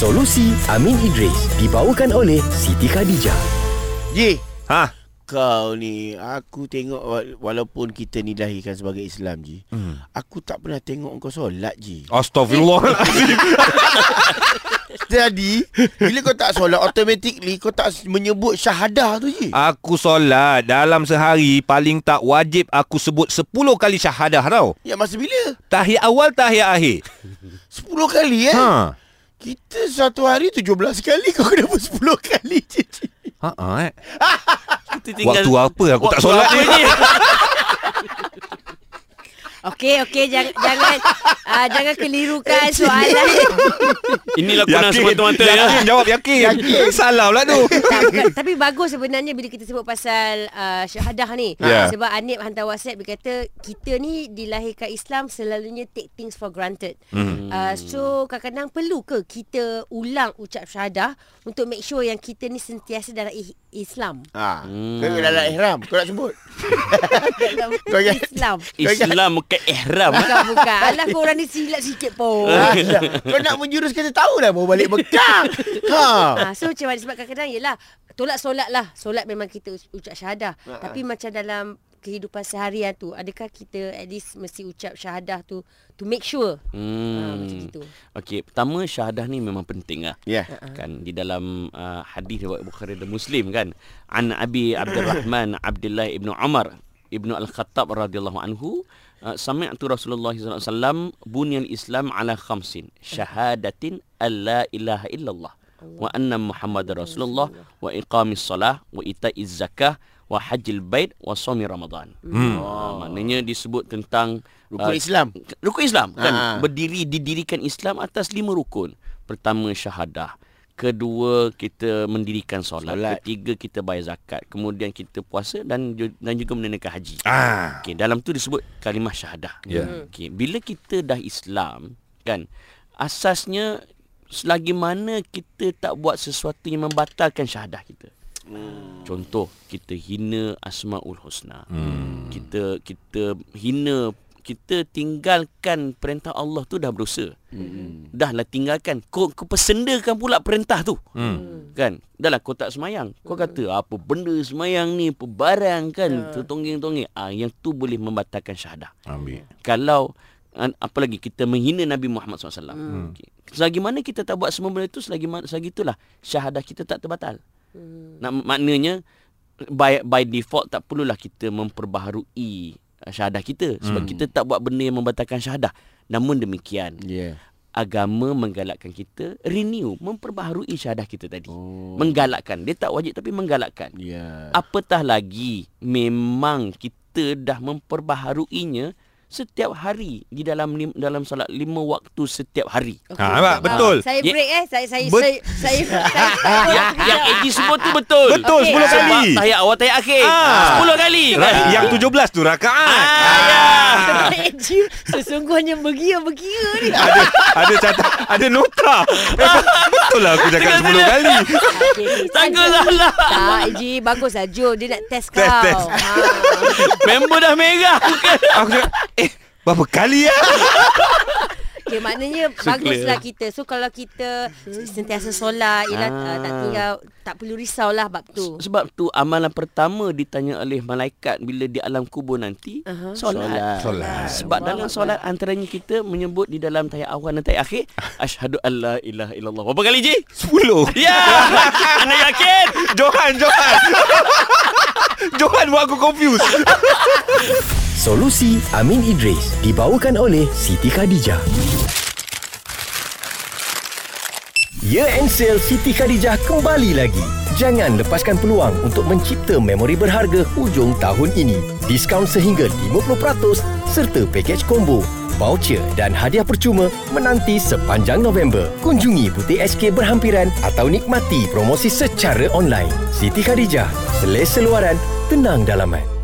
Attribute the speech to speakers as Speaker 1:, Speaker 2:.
Speaker 1: Solusi Amin Idris dibawakan oleh Siti Khadijah.
Speaker 2: Ji,
Speaker 3: Ha.
Speaker 2: kau ni aku tengok wa- walaupun kita ni dilahirkan sebagai Islam Ji. Hmm. Aku tak pernah tengok kau solat Ji.
Speaker 3: Astagfirullahalazim.
Speaker 2: Jadi, bila kau tak solat automatically kau tak menyebut syahadah tu Ji.
Speaker 3: aku solat dalam sehari paling tak wajib aku sebut 10 kali syahadah tau.
Speaker 2: Ya masa bila?
Speaker 3: Tahiyat awal, tahiyat akhir.
Speaker 2: 10 kali eh?
Speaker 3: Ha.
Speaker 2: Kita satu hari 17 kali kau kena buat 10 kali je. Ji.
Speaker 3: Ha ah eh.
Speaker 4: Kita
Speaker 3: Waktu apa aku tak
Speaker 4: Waktu
Speaker 3: solat
Speaker 4: apa
Speaker 3: ni?
Speaker 5: Okey, okey jangan jangan uh, jangan kelirukan soalan.
Speaker 4: Inilah guna semata-mata ya.
Speaker 3: Yakin jawab yakin. yakin. Salah pula tu.
Speaker 5: tak. Tapi bagus sebenarnya bila kita sebut pasal uh, syahadah ni.
Speaker 3: Ya.
Speaker 5: Sebab Anip hantar WhatsApp dia kata kita ni dilahirkan Islam selalunya take things for granted.
Speaker 3: Hmm.
Speaker 5: Uh, so kadang-kadang perlu ke kita ulang ucap syahadah untuk make sure yang kita ni sentiasa dalam i- Islam.
Speaker 2: Ha. Hmm. Kau dalam ihram. Kau nak sebut.
Speaker 5: Dalam
Speaker 2: Kau
Speaker 5: Islam.
Speaker 4: Islam bukan ihram.
Speaker 5: Bukan, bukan. Alah korang ni silap sikit pun.
Speaker 2: Alah, kau nak menjurus kita tahu dah mau balik Mekah. Ha.
Speaker 5: Ha, so macam mana sebab kadang-kadang yelah tolak solat lah. Solat memang kita ucap syahadah.
Speaker 2: Ha,
Speaker 5: Tapi macam dalam kehidupan seharian tu adakah kita at least mesti ucap syahadah tu to make sure. Ha,
Speaker 4: Hmm.
Speaker 5: macam gitu.
Speaker 4: Okey, pertama syahadah ni memang penting lah.
Speaker 2: Ya.
Speaker 4: Kan di dalam uh, hadis riwayat Bukhari dan Muslim kan. An Abi Abdul Rahman Abdullah ibnu Umar ibnu Al-Khattab radhiyallahu anhu sami'tu Rasulullah sallallahu alaihi wasallam bunyal Islam ala khamsin syahadatin alla ilaha illallah wa anna Muhammadar Rasulullah wa iqamis salah wa ita'iz zakah wa hajjil bait wa shaumi Ramadan. Hmm. Oh, maknanya disebut tentang
Speaker 2: Rukun
Speaker 4: uh,
Speaker 2: Islam.
Speaker 4: Rukun Islam kan
Speaker 2: Ha.
Speaker 4: berdiri didirikan Islam atas lima rukun. Pertama syahadah. Kedua kita mendirikan solat.
Speaker 2: Solat.
Speaker 4: Ketiga kita bayar zakat. Kemudian kita puasa dan dan juga menunaikan haji.
Speaker 3: Ah.
Speaker 4: Okey, dalam tu disebut kalimah syahadah.
Speaker 3: Ya.
Speaker 4: Okey, bila kita dah Islam kan asasnya selagi mana kita tak buat sesuatu yang membatalkan syahadah kita. Hmm. Contoh kita hina Asmaul Husna. Hmm. Kita kita hina kita tinggalkan perintah Allah tu dah berdosa. Hmm. Dah lah tinggalkan. Kau, kau persendakan pula perintah tu.
Speaker 3: Hmm.
Speaker 4: Kan? Dah lah kau tak semayang. Kau kata apa benda semayang ni, apa barang kan, tertonggeng-tonggeng. Ah, yang tu boleh membatalkan syahadah.
Speaker 3: Ambil.
Speaker 4: Kalau an- apa lagi kita menghina Nabi Muhammad SAW. Hmm. Okay. Selagi mana kita tak buat semua benda itu selagi mana selagi itulah syahadah kita tak terbatal. Hmm. Nak maknanya by by default tak perlulah kita memperbaharui syahadah kita sebab
Speaker 3: Hmm.
Speaker 4: kita tak buat benda yang membatalkan syahadah. Namun demikian
Speaker 2: Ya.
Speaker 4: agama menggalakkan kita renew, memperbaharui syahadah kita tadi.
Speaker 2: Oh.
Speaker 4: Menggalakkan. Dia tak wajib tapi menggalakkan.
Speaker 2: Ya.
Speaker 4: Apatah lagi memang kita dah memperbaharuinya setiap hari di dalam lim, dalam solat lima waktu setiap hari.
Speaker 3: Ha, nampak? Betul.
Speaker 5: Saya
Speaker 4: Ya.
Speaker 5: break eh. Saya saya
Speaker 3: Bet-
Speaker 5: saya saya, saya
Speaker 4: yang yang Eji sebut tu betul.
Speaker 3: Betul,
Speaker 5: Okey.
Speaker 3: 10 kali.
Speaker 4: Sebab tahiyat awal tahiyat akhir.
Speaker 3: Ah.
Speaker 4: 10 kali.
Speaker 3: Ra- Yang 17 tu rakaat.
Speaker 4: Ah, ya.
Speaker 5: Eji sesungguhnya bergira-bergira ni.
Speaker 3: ada ada catat ada nota. Betul lah aku cakap 10 kali.
Speaker 5: Okay, okay.
Speaker 4: Takut
Speaker 5: Saja.
Speaker 4: salah.
Speaker 5: Tak, Eji. Bagus lah. Jom. Dia nak test kau.
Speaker 3: Test, test.
Speaker 5: Ha.
Speaker 4: Member dah merah.
Speaker 3: Aku cakap eh berapa kali ya?
Speaker 5: Okay, maknanya
Speaker 4: So
Speaker 5: baguslah
Speaker 4: clear.
Speaker 5: kita. So kalau kita sentiasa solat, ialah
Speaker 4: Ah.
Speaker 5: ah. tak tinggal, tak perlu risaulah bab tu.
Speaker 4: Sebab tu amalan pertama ditanya oleh malaikat bila di alam kubur nanti
Speaker 5: Aha.
Speaker 4: solat.
Speaker 3: Solat.
Speaker 4: Sebab dalam solat antaranya kita menyebut di dalam tahiyat awal dan tahiyat akhir asyhadu alla ilaha illallah. Berapa kali Ji?
Speaker 3: 10.
Speaker 4: Ya. Anda yakin?
Speaker 3: Johan, Johan. Johan buat aku confused.
Speaker 1: Solusi Amin Idris dibawakan oleh Siti Khadijah. Year End Sale Siti Khadijah kembali lagi. Jangan lepaskan peluang untuk mencipta memori berharga hujung tahun ini. Diskaun sehingga 50% serta pakej combo, voucher dan hadiah percuma menanti sepanjang November. Kunjungi butik SK berhampiran atau nikmati promosi secara online. Siti Khadijah, selesa luaran, tenang dalaman.